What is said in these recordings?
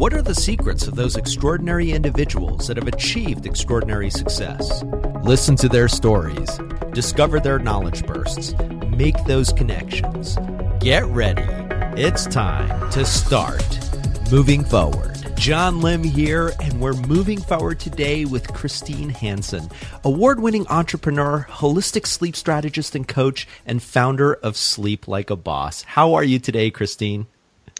What are the secrets of those extraordinary individuals that have achieved extraordinary success? Listen to their stories, discover their knowledge bursts, make those connections. Get ready. It's time to start moving forward. John Lim here, and we're moving forward today with Christine Hansen, award winning entrepreneur, holistic sleep strategist and coach, and founder of Sleep Like a Boss. How are you today, Christine?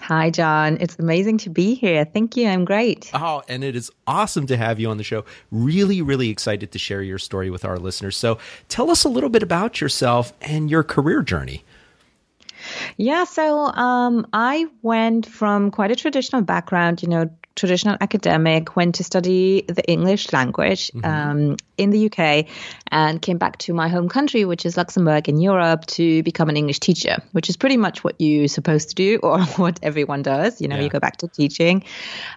Hi, John. It's amazing to be here. Thank you. I'm great. Oh, and it is awesome to have you on the show. Really, really excited to share your story with our listeners. So tell us a little bit about yourself and your career journey. Yeah, so um, I went from quite a traditional background, you know, traditional academic, went to study the English language mm-hmm. um, in the UK, and came back to my home country, which is Luxembourg in Europe, to become an English teacher, which is pretty much what you're supposed to do or what everyone does. You know, yeah. you go back to teaching.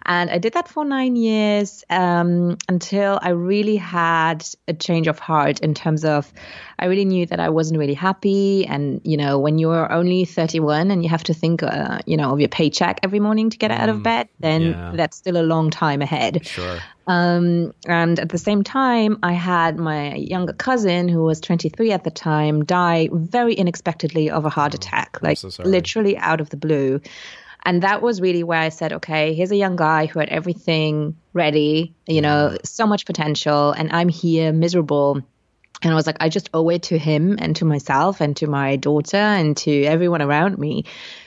And I did that for nine years um, until I really had a change of heart in terms of I really knew that I wasn't really happy. And, you know, when you're only 31 and you have to think, uh, you know, of your paycheck every morning to get out of mm, bed, then yeah. That's still a long time ahead. Sure. Um, and at the same time, I had my younger cousin, who was 23 at the time, die very unexpectedly of a heart oh, attack, like so literally out of the blue. And that was really where I said, okay, here's a young guy who had everything ready, you know, so much potential, and I'm here miserable and I was like, I just owe it to him and to myself and to my daughter and to everyone around me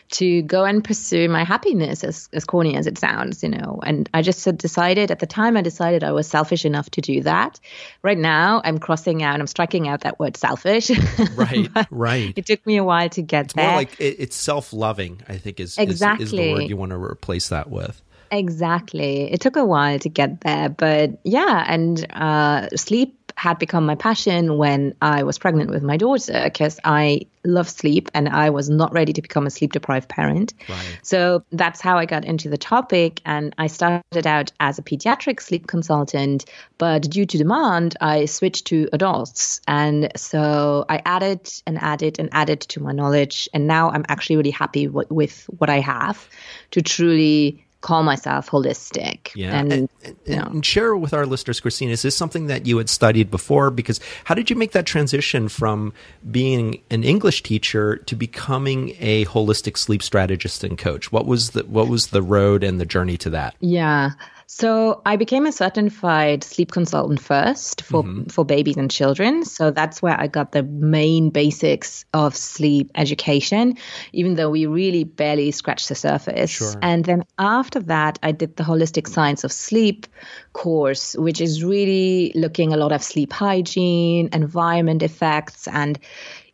to go and pursue my happiness, as, as corny as it sounds, you know. And I just decided at the time, I decided I was selfish enough to do that. Right now, I'm crossing out, I'm striking out that word selfish. Right, right. It took me a while to get it's there. More like it, it's self loving, I think, is, exactly. Is, is the word you want to replace that with. Exactly. It took a while to get there, but yeah, and uh, sleep had become my passion when I was pregnant with my daughter because I love sleep and I was not ready to become a sleep deprived parent. Right. So that's how I got into the topic. And I started out as a pediatric sleep consultant, but due to demand, I switched to adults. And so I added and added and added to my knowledge. And now I'm actually really happy w- with what I have to truly call myself holistic. Yeah. And, and, and, you know. and, share with our listeners, Christine, is this something that you had studied before? Because how did you make that transition from being an English teacher to becoming a holistic sleep strategist and coach? What was the, what was the road and the journey to that? Yeah. So I became a certified sleep consultant first for mm-hmm. for babies and children. So that's where I got the main basics of sleep education, even though we really barely scratched the surface. Sure. And then after that, I did the holistic science of sleep course, which is really looking a lot of sleep hygiene, environment effects, and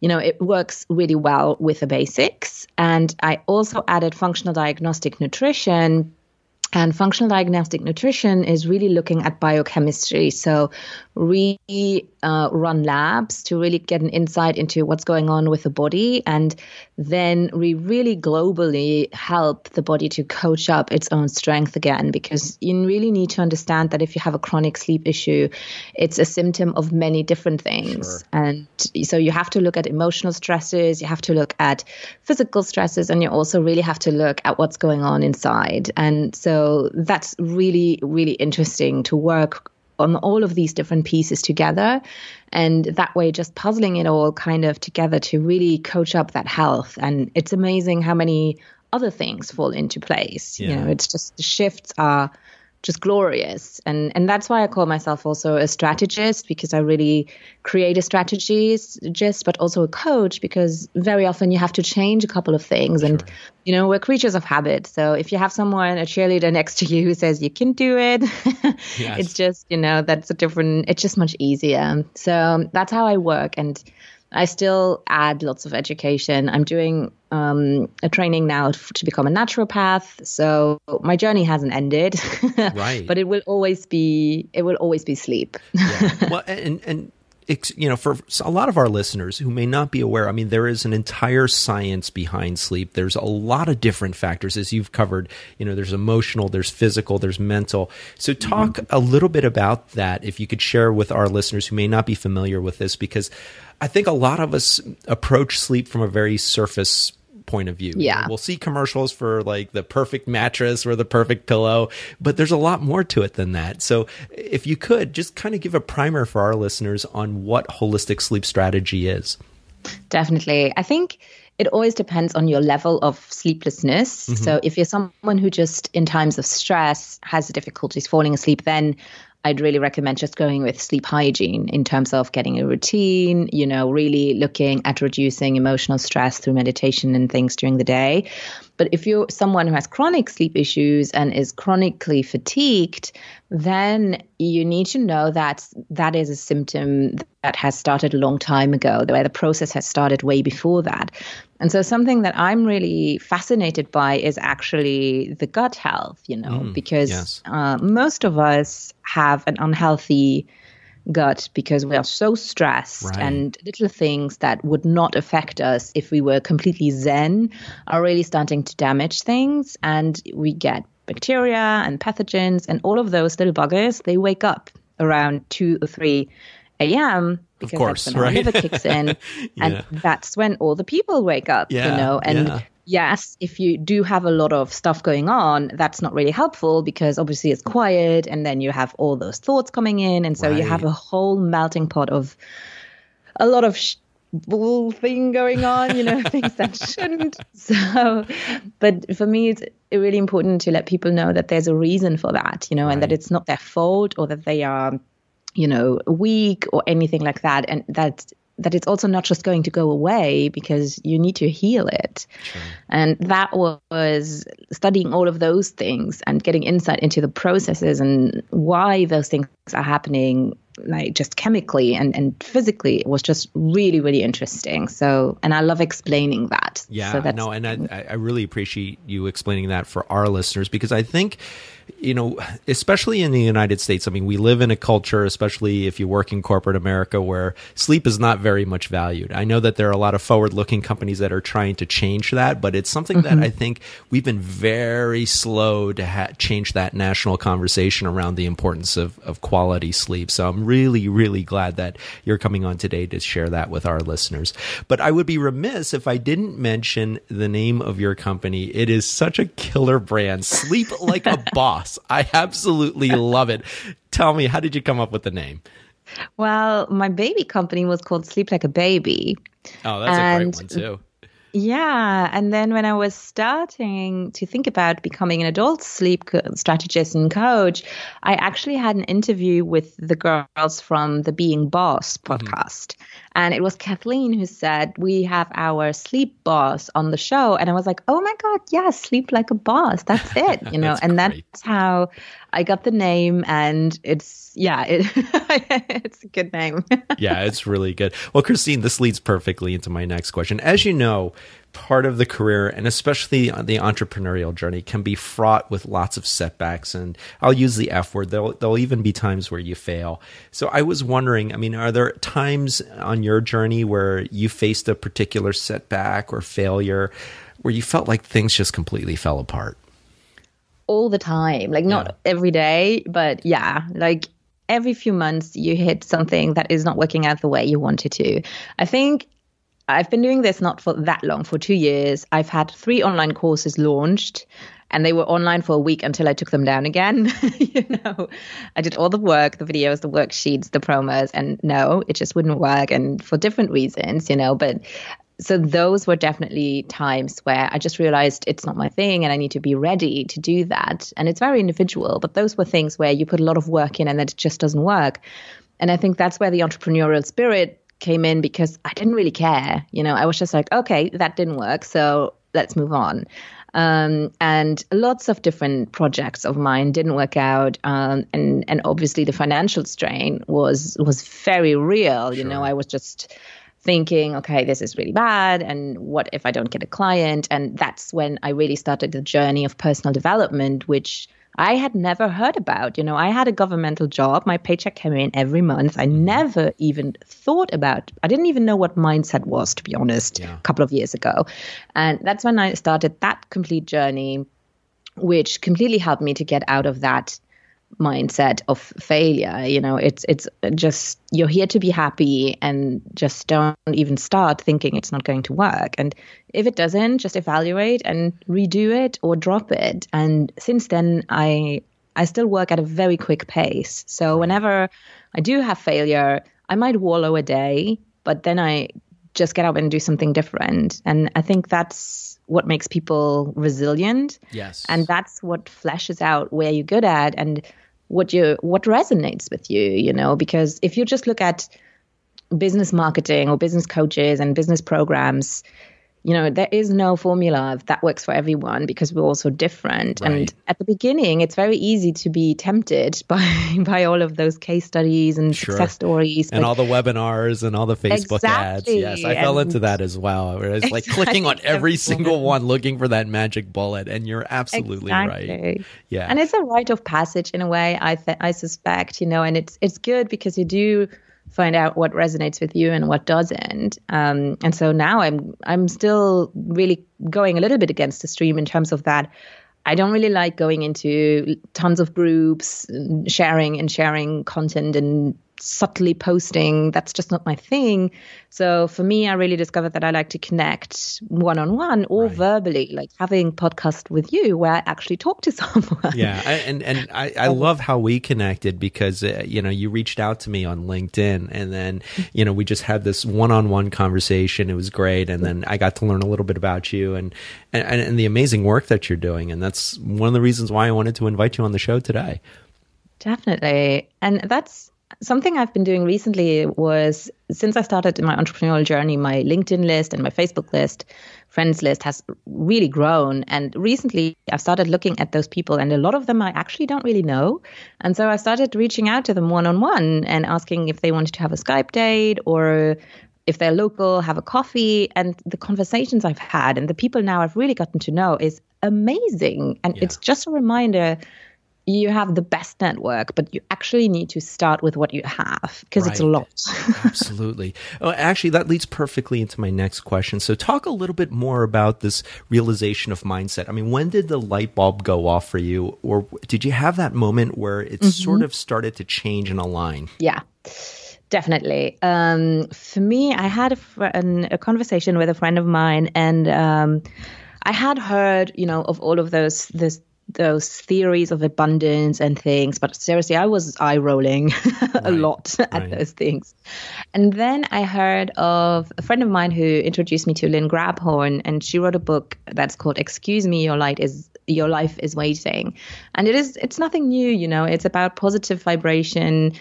you know, it works really well with the basics. And I also added functional diagnostic nutrition and functional diagnostic nutrition is really looking at biochemistry. So, really uh, run labs to really get an insight into what's going on with the body. And then we really globally help the body to coach up its own strength again, because you really need to understand that if you have a chronic sleep issue, it's a symptom of many different things. Sure. And so you have to look at emotional stresses, you have to look at physical stresses, and you also really have to look at what's going on inside. And so so that's really, really interesting to work on all of these different pieces together. And that way, just puzzling it all kind of together to really coach up that health. And it's amazing how many other things fall into place. Yeah. You know, it's just the shifts are just glorious. And and that's why I call myself also a strategist because I really create a strategist, but also a coach because very often you have to change a couple of things. Sure. And you know, we're creatures of habit. So if you have someone, a cheerleader next to you who says you can do it, yes. it's just, you know, that's a different it's just much easier. So that's how I work. And I still add lots of education. I'm doing um, a training now to become a naturopath, so my journey hasn't ended. right. But it will always be it will always be sleep. yeah. Well, and and you know, for a lot of our listeners who may not be aware, I mean, there is an entire science behind sleep. There's a lot of different factors, as you've covered. You know, there's emotional, there's physical, there's mental. So, talk mm-hmm. a little bit about that, if you could share with our listeners who may not be familiar with this, because I think a lot of us approach sleep from a very surface point of view. Yeah. We'll see commercials for like the perfect mattress or the perfect pillow, but there's a lot more to it than that. So if you could just kind of give a primer for our listeners on what holistic sleep strategy is. Definitely. I think it always depends on your level of sleeplessness. Mm-hmm. So if you're someone who just in times of stress has difficulties falling asleep, then I'd really recommend just going with sleep hygiene in terms of getting a routine, you know, really looking at reducing emotional stress through meditation and things during the day. But if you're someone who has chronic sleep issues and is chronically fatigued, then you need to know that that is a symptom that has started a long time ago, where the process has started way before that. And so, something that I'm really fascinated by is actually the gut health, you know, mm, because yes. uh, most of us have an unhealthy gut because we are so stressed right. and little things that would not affect us if we were completely zen are really starting to damage things and we get bacteria and pathogens and all of those little buggers they wake up around 2 or 3 a.m because course, that's when right? our liver kicks in yeah. and that's when all the people wake up yeah, you know and yeah yes, if you do have a lot of stuff going on, that's not really helpful because obviously it's quiet and then you have all those thoughts coming in. And so right. you have a whole melting pot of a lot of sh- bull thing going on, you know, things that shouldn't. So, but for me, it's really important to let people know that there's a reason for that, you know, right. and that it's not their fault or that they are you know weak or anything like that and that that it's also not just going to go away because you need to heal it. Sure. And that was studying all of those things and getting insight into the processes and why those things are happening like just chemically and, and physically it was just really really interesting so and i love explaining that yeah so no and I, I really appreciate you explaining that for our listeners because i think you know, especially in the United States, I mean, we live in a culture, especially if you work in corporate America, where sleep is not very much valued. I know that there are a lot of forward looking companies that are trying to change that, but it's something mm-hmm. that I think we've been very slow to ha- change that national conversation around the importance of, of quality sleep. So I'm really, really glad that you're coming on today to share that with our listeners. But I would be remiss if I didn't mention the name of your company. It is such a killer brand, Sleep Like a Boss boss. I absolutely love it. Tell me, how did you come up with the name? Well, my baby company was called Sleep Like a Baby. Oh, that's and a great one too. Yeah. And then when I was starting to think about becoming an adult sleep strategist and coach, I actually had an interview with the girls from the Being Boss mm-hmm. podcast. Mm-hmm. And it was Kathleen who said, We have our sleep boss on the show. And I was like, Oh my God, yeah, sleep like a boss. That's it. You know, and great. that's how I got the name. And it's, yeah, it, it's a good name. yeah, it's really good. Well, Christine, this leads perfectly into my next question. As you know, part of the career and especially the entrepreneurial journey can be fraught with lots of setbacks and I'll use the F word there'll, there'll even be times where you fail. So I was wondering, I mean are there times on your journey where you faced a particular setback or failure where you felt like things just completely fell apart? All the time. Like not yeah. every day, but yeah, like every few months you hit something that is not working out the way you wanted to. I think I've been doing this not for that long, for two years. I've had three online courses launched and they were online for a week until I took them down again. you know, I did all the work, the videos, the worksheets, the promos, and no, it just wouldn't work. And for different reasons, you know, but so those were definitely times where I just realized it's not my thing and I need to be ready to do that. And it's very individual, but those were things where you put a lot of work in and then it just doesn't work. And I think that's where the entrepreneurial spirit came in because I didn't really care. You know, I was just like, okay, that didn't work, so let's move on. Um, and lots of different projects of mine didn't work out, um, and and obviously the financial strain was was very real. Sure. You know, I was just thinking, okay, this is really bad, and what if I don't get a client? And that's when I really started the journey of personal development, which I had never heard about. You know, I had a governmental job. My paycheck came in every month. I mm-hmm. never even thought about, I didn't even know what mindset was, to be honest, yeah. a couple of years ago. And that's when I started that complete journey, which completely helped me to get out of that mindset of failure. You know, it's it's just you're here to be happy and just don't even start thinking it's not going to work. And if it doesn't, just evaluate and redo it or drop it. And since then I I still work at a very quick pace. So whenever I do have failure, I might wallow a day, but then I just get up and do something different. And I think that's what makes people resilient. Yes. And that's what flashes out where you're good at and what you what resonates with you, you know, because if you just look at business marketing or business coaches and business programs, you know, there is no formula that works for everyone because we're all so different. Right. And at the beginning, it's very easy to be tempted by by all of those case studies and sure. success stories and all the webinars and all the Facebook exactly. ads. Yes, I and fell into that as well. Where it's exactly. like clicking on every single one, looking for that magic bullet, and you're absolutely exactly. right. Yeah, and it's a rite of passage in a way. I th- I suspect, you know, and it's it's good because you do find out what resonates with you and what doesn't. Um, and so now I'm I'm still really going a little bit against the stream in terms of that. I don't really like going into tons of groups, sharing and sharing content and subtly posting. That's just not my thing. So for me, I really discovered that I like to connect one on one or right. verbally, like having podcast with you where I actually talk to someone. Yeah, I, and and I, I love how we connected because uh, you know you reached out to me on LinkedIn, and then you know we just had this one on one conversation. It was great, and then I got to learn a little bit about you and, and and the amazing work that you're doing, and that's one of the reasons why I wanted to invite you on the show today. Definitely, and that's something I've been doing recently was since I started my entrepreneurial journey, my LinkedIn list and my Facebook list, friends list has really grown. And recently I've started looking at those people, and a lot of them I actually don't really know. And so I started reaching out to them one on one and asking if they wanted to have a Skype date or if they're local, have a coffee. And the conversations I've had and the people now I've really gotten to know is amazing. And yeah. it's just a reminder you have the best network, but you actually need to start with what you have because right. it's a lot. Absolutely. Oh, actually, that leads perfectly into my next question. So, talk a little bit more about this realization of mindset. I mean, when did the light bulb go off for you, or did you have that moment where it mm-hmm. sort of started to change and align? Yeah. Definitely. Um, for me, I had a, fr- an, a, conversation with a friend of mine, and um, I had heard, you know, of all of those this those theories of abundance and things. But seriously, I was eye rolling a right. lot at right. those things. And then I heard of a friend of mine who introduced me to Lynn Grabhorn, and she wrote a book that's called "Excuse Me, Your Light Is." Your life is waiting, and it is. It's nothing new, you know. It's about positive vibration,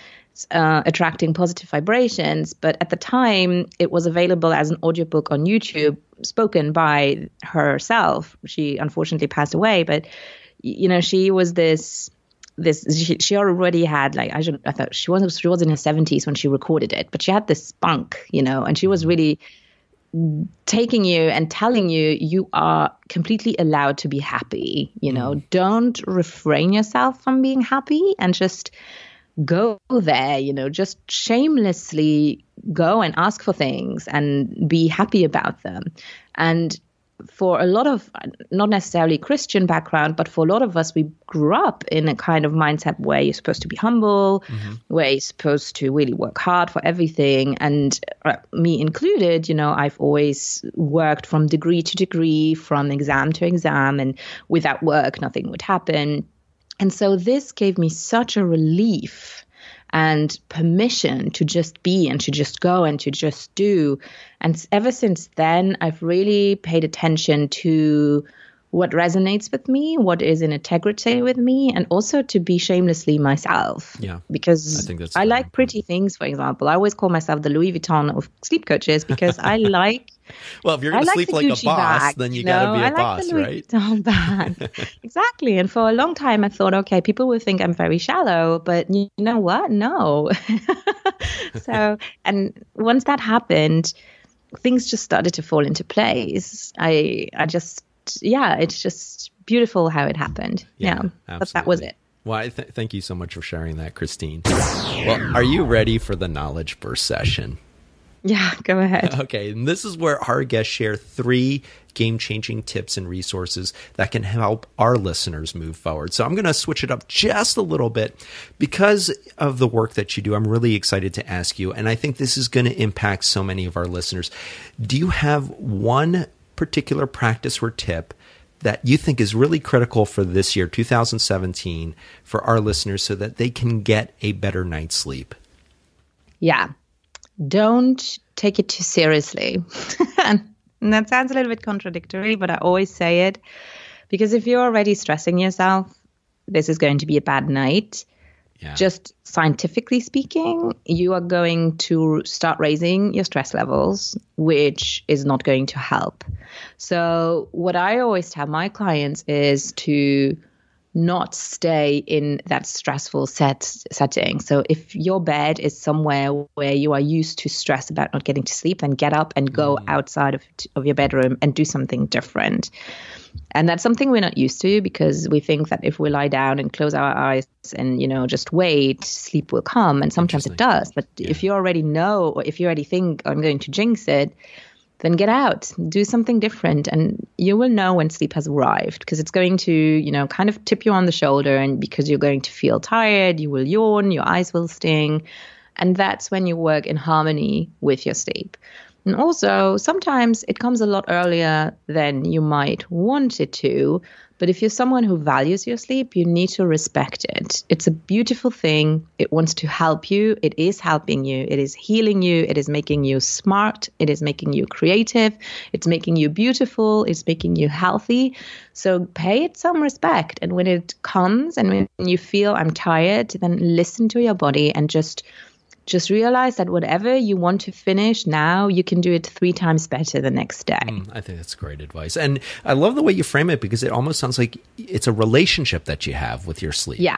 uh, attracting positive vibrations. But at the time, it was available as an audiobook on YouTube, spoken by herself. She unfortunately passed away, but you know, she was this this she, she already had like I should I thought she was she was in her 70s when she recorded it, but she had this spunk, you know, and she was really taking you and telling you you are completely allowed to be happy, you know. Mm. Don't refrain yourself from being happy and just go there, you know, just shamelessly go and ask for things and be happy about them. And for a lot of not necessarily Christian background, but for a lot of us, we grew up in a kind of mindset where you're supposed to be humble, mm-hmm. where you're supposed to really work hard for everything. And uh, me included, you know, I've always worked from degree to degree, from exam to exam, and without work, nothing would happen. And so this gave me such a relief and permission to just be and to just go and to just do. And ever since then, I've really paid attention to what resonates with me, what is in integrity with me, and also to be shamelessly myself. Yeah. Because I, think that's I like pretty things, for example. I always call myself the Louis Vuitton of sleep coaches because I like. Well, if you're going to sleep like a boss, bag, then you got to be a I boss, like right? Vuitton bag. exactly. And for a long time, I thought, okay, people will think I'm very shallow, but you know what? No. so, and once that happened, things just started to fall into place. I, I just yeah, it's just beautiful how it happened. Yeah, yeah but that was it. Well, th- thank you so much for sharing that, Christine. Well, are you ready for the knowledge burst session? Yeah, go ahead. Okay, and this is where our guests share three game changing tips and resources that can help our listeners move forward. So I'm going to switch it up just a little bit because of the work that you do. I'm really excited to ask you, and I think this is going to impact so many of our listeners. Do you have one particular practice or tip? That you think is really critical for this year, 2017, for our listeners so that they can get a better night's sleep? Yeah don't take it too seriously. and that sounds a little bit contradictory, but I always say it because if you're already stressing yourself, this is going to be a bad night. Yeah. Just scientifically speaking, you are going to start raising your stress levels, which is not going to help. So, what I always tell my clients is to not stay in that stressful set setting. So if your bed is somewhere where you are used to stress about not getting to sleep, then get up and go mm. outside of of your bedroom and do something different. And that's something we're not used to because we think that if we lie down and close our eyes and you know just wait, sleep will come, and sometimes it does. But yeah. if you already know, or if you already think I'm going to jinx it, then get out, do something different, and you will know when sleep has arrived because it's going to, you know, kind of tip you on the shoulder, and because you're going to feel tired, you will yawn, your eyes will sting, and that's when you work in harmony with your sleep. And also, sometimes it comes a lot earlier than you might want it to, but if you're someone who values your sleep, you need to respect it. It's a beautiful thing. It wants to help you. It is helping you. It is healing you. It is making you smart. It is making you creative. It's making you beautiful. It's making you healthy. So pay it some respect. And when it comes and when you feel I'm tired, then listen to your body and just just realize that whatever you want to finish now, you can do it three times better the next day. Mm, I think that's great advice. And I love the way you frame it because it almost sounds like it's a relationship that you have with your sleep. Yeah.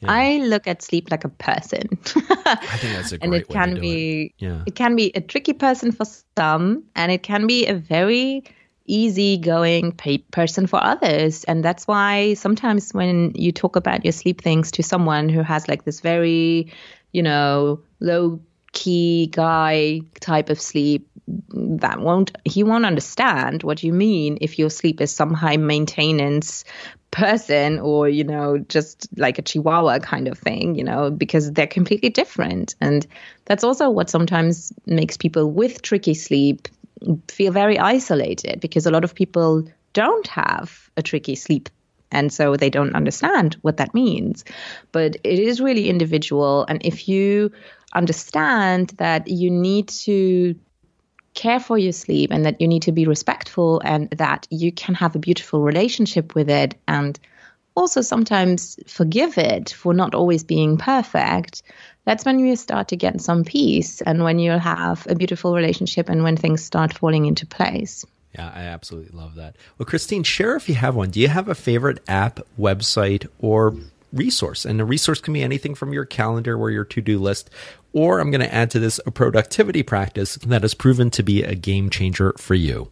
yeah. I look at sleep like a person. I think that's a great and it can be it. Yeah. it can be a tricky person for some and it can be a very easygoing person for others. And that's why sometimes when you talk about your sleep things to someone who has like this very you know, low key guy type of sleep that won't he won't understand what you mean if your sleep is some high maintenance person or you know just like a chihuahua kind of thing you know because they're completely different and that's also what sometimes makes people with tricky sleep feel very isolated because a lot of people don't have a tricky sleep and so they don't understand what that means. But it is really individual. And if you understand that you need to care for your sleep and that you need to be respectful and that you can have a beautiful relationship with it and also sometimes forgive it for not always being perfect, that's when you start to get some peace and when you'll have a beautiful relationship and when things start falling into place. Yeah, I absolutely love that. Well, Christine, share if you have one. Do you have a favorite app, website, or resource? And a resource can be anything from your calendar or your to do list. Or I'm going to add to this a productivity practice that has proven to be a game changer for you.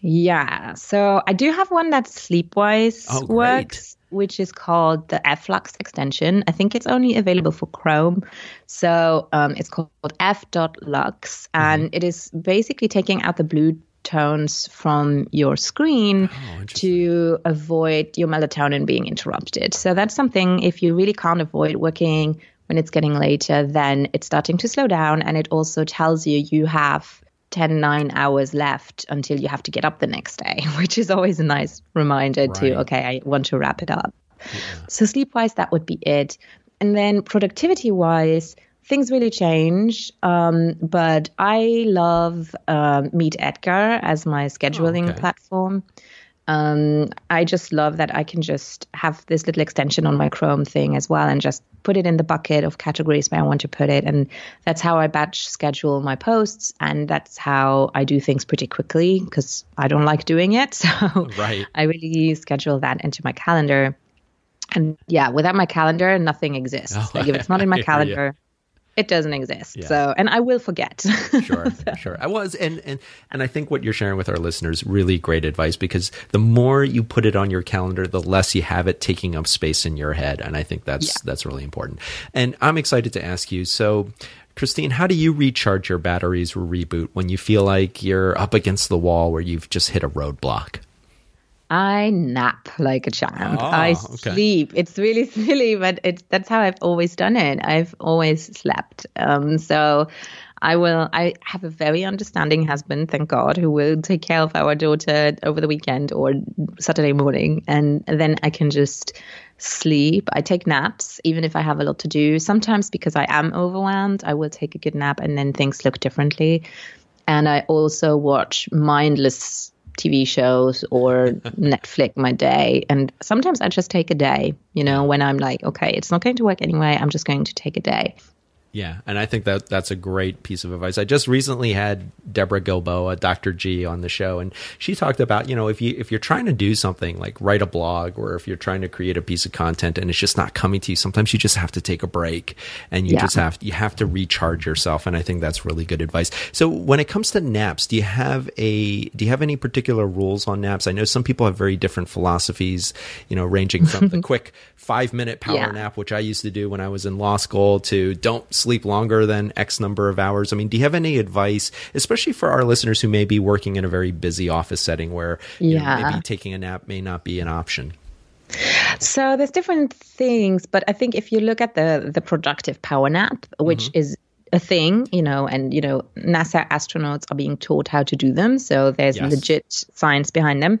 Yeah. So I do have one that Sleepwise oh, works, which is called the f.lux extension. I think it's only available for Chrome. So um, it's called f.lux. Mm-hmm. And mm-hmm. it is basically taking out the blue tones from your screen oh, to avoid your melatonin being interrupted. So that's something if you really can't avoid working when it's getting later, then it's starting to slow down and it also tells you you have 10 9 hours left until you have to get up the next day, which is always a nice reminder right. to okay, I want to wrap it up. Yeah. So sleep wise that would be it. And then productivity wise, things really change. Um, but I love um, Meet Edgar as my scheduling oh, okay. platform. Um, I just love that I can just have this little extension on my Chrome thing as well and just put it in the bucket of categories where I want to put it. And that's how I batch schedule my posts. And that's how I do things pretty quickly because I don't like doing it. So right. I really schedule that into my calendar. And yeah, without my calendar, nothing exists. Oh, like if it's not in my calendar, it doesn't exist. Yeah. So, and I will forget. sure, so. sure. I was, and and and I think what you're sharing with our listeners really great advice because the more you put it on your calendar, the less you have it taking up space in your head, and I think that's yeah. that's really important. And I'm excited to ask you. So, Christine, how do you recharge your batteries or reboot when you feel like you're up against the wall where you've just hit a roadblock? I nap like a champ. Oh, I sleep. Okay. It's really silly, but it's that's how I've always done it. I've always slept. Um, so I will. I have a very understanding husband, thank God, who will take care of our daughter over the weekend or Saturday morning, and then I can just sleep. I take naps, even if I have a lot to do. Sometimes because I am overwhelmed, I will take a good nap, and then things look differently. And I also watch mindless TV shows or Netflix my day. And sometimes I just take a day, you know, when I'm like, okay, it's not going to work anyway. I'm just going to take a day. Yeah, and I think that that's a great piece of advice. I just recently had Deborah Gilboa, Dr. G, on the show, and she talked about you know if you if you're trying to do something like write a blog or if you're trying to create a piece of content and it's just not coming to you, sometimes you just have to take a break and you yeah. just have you have to recharge yourself. And I think that's really good advice. So when it comes to naps, do you have a do you have any particular rules on naps? I know some people have very different philosophies, you know, ranging from the quick five minute power yeah. nap, which I used to do when I was in law school, to don't sleep longer than X number of hours? I mean, do you have any advice, especially for our listeners who may be working in a very busy office setting where yeah. know, maybe taking a nap may not be an option? So there's different things, but I think if you look at the the productive power nap, which mm-hmm. is a thing, you know, and you know, NASA astronauts are being taught how to do them, so there's yes. legit science behind them.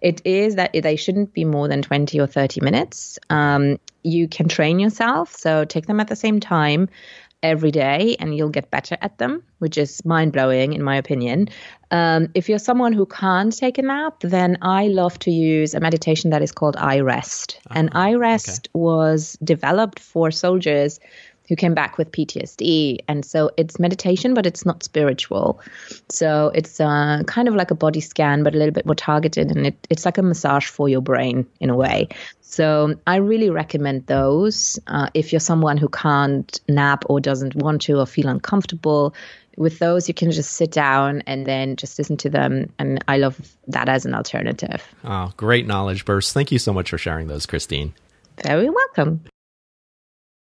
It is that they shouldn't be more than 20 or 30 minutes. Um, you can train yourself, so take them at the same time every day and you'll get better at them, which is mind blowing in my opinion. Um, if you're someone who can't take a nap, then I love to use a meditation that is called iRest. Uh-huh. And iRest okay. was developed for soldiers who came back with PTSD. And so it's meditation, but it's not spiritual. So it's uh, kind of like a body scan, but a little bit more targeted. And it, it's like a massage for your brain in a way. So I really recommend those. Uh, if you're someone who can't nap or doesn't want to or feel uncomfortable, with those you can just sit down and then just listen to them and i love that as an alternative oh great knowledge burst thank you so much for sharing those christine very welcome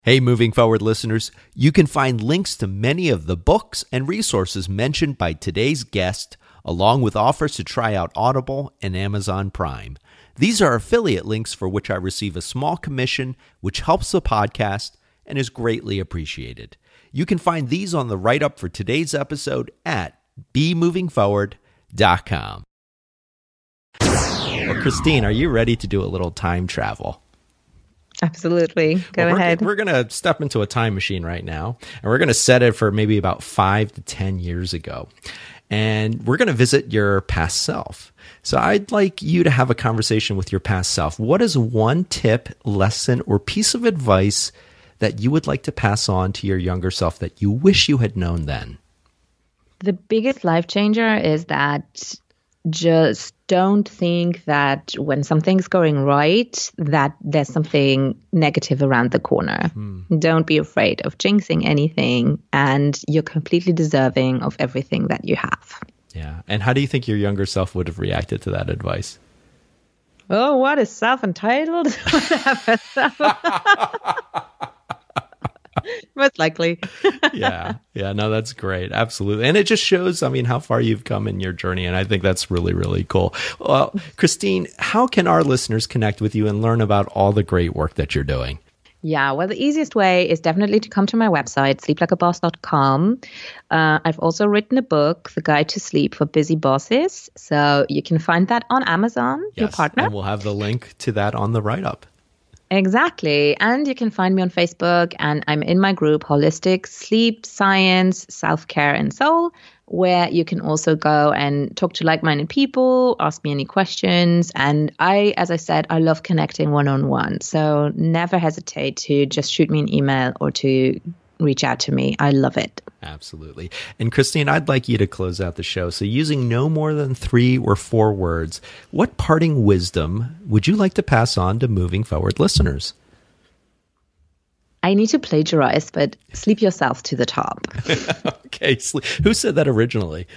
Hey, moving forward listeners, you can find links to many of the books and resources mentioned by today's guest, along with offers to try out Audible and Amazon Prime. These are affiliate links for which I receive a small commission, which helps the podcast and is greatly appreciated. You can find these on the write up for today's episode at bemovingforward.com. Well, Christine, are you ready to do a little time travel? Absolutely. Go well, ahead. We're, we're going to step into a time machine right now, and we're going to set it for maybe about five to 10 years ago. And we're going to visit your past self. So I'd like you to have a conversation with your past self. What is one tip, lesson, or piece of advice that you would like to pass on to your younger self that you wish you had known then? The biggest life changer is that just don't think that when something's going right that there's something negative around the corner. Hmm. don't be afraid of jinxing anything and you're completely deserving of everything that you have. Yeah. And how do you think your younger self would have reacted to that advice? Oh what is self-entitled Most likely. yeah. Yeah. No, that's great. Absolutely. And it just shows, I mean, how far you've come in your journey. And I think that's really, really cool. Well, Christine, how can our listeners connect with you and learn about all the great work that you're doing? Yeah, well, the easiest way is definitely to come to my website, sleeplikeaboss.com. Uh, I've also written a book, The Guide to Sleep for Busy Bosses. So you can find that on Amazon, yes, your partner. And we'll have the link to that on the write up. Exactly. And you can find me on Facebook, and I'm in my group, Holistic Sleep, Science, Self Care, and Soul, where you can also go and talk to like minded people, ask me any questions. And I, as I said, I love connecting one on one. So never hesitate to just shoot me an email or to reach out to me. I love it. Absolutely. And Christine, I'd like you to close out the show. So, using no more than three or four words, what parting wisdom would you like to pass on to moving forward listeners? I need to plagiarize, but sleep yourself to the top. okay. Who said that originally?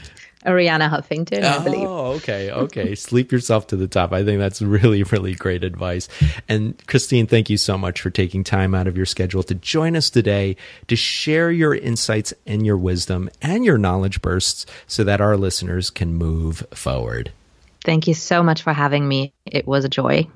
Arianna Huffington, I believe. Oh, okay, okay. Sleep yourself to the top. I think that's really, really great advice. And Christine, thank you so much for taking time out of your schedule to join us today to share your insights and your wisdom and your knowledge bursts so that our listeners can move forward. Thank you so much for having me. It was a joy.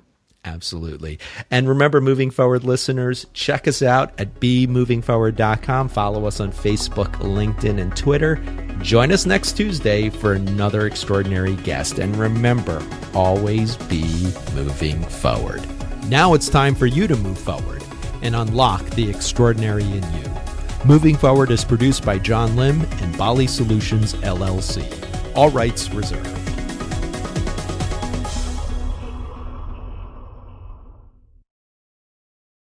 Absolutely. And remember, moving forward listeners, check us out at bemovingforward.com. Follow us on Facebook, LinkedIn, and Twitter. Join us next Tuesday for another extraordinary guest. And remember, always be moving forward. Now it's time for you to move forward and unlock the extraordinary in you. Moving Forward is produced by John Lim and Bali Solutions LLC. All rights reserved.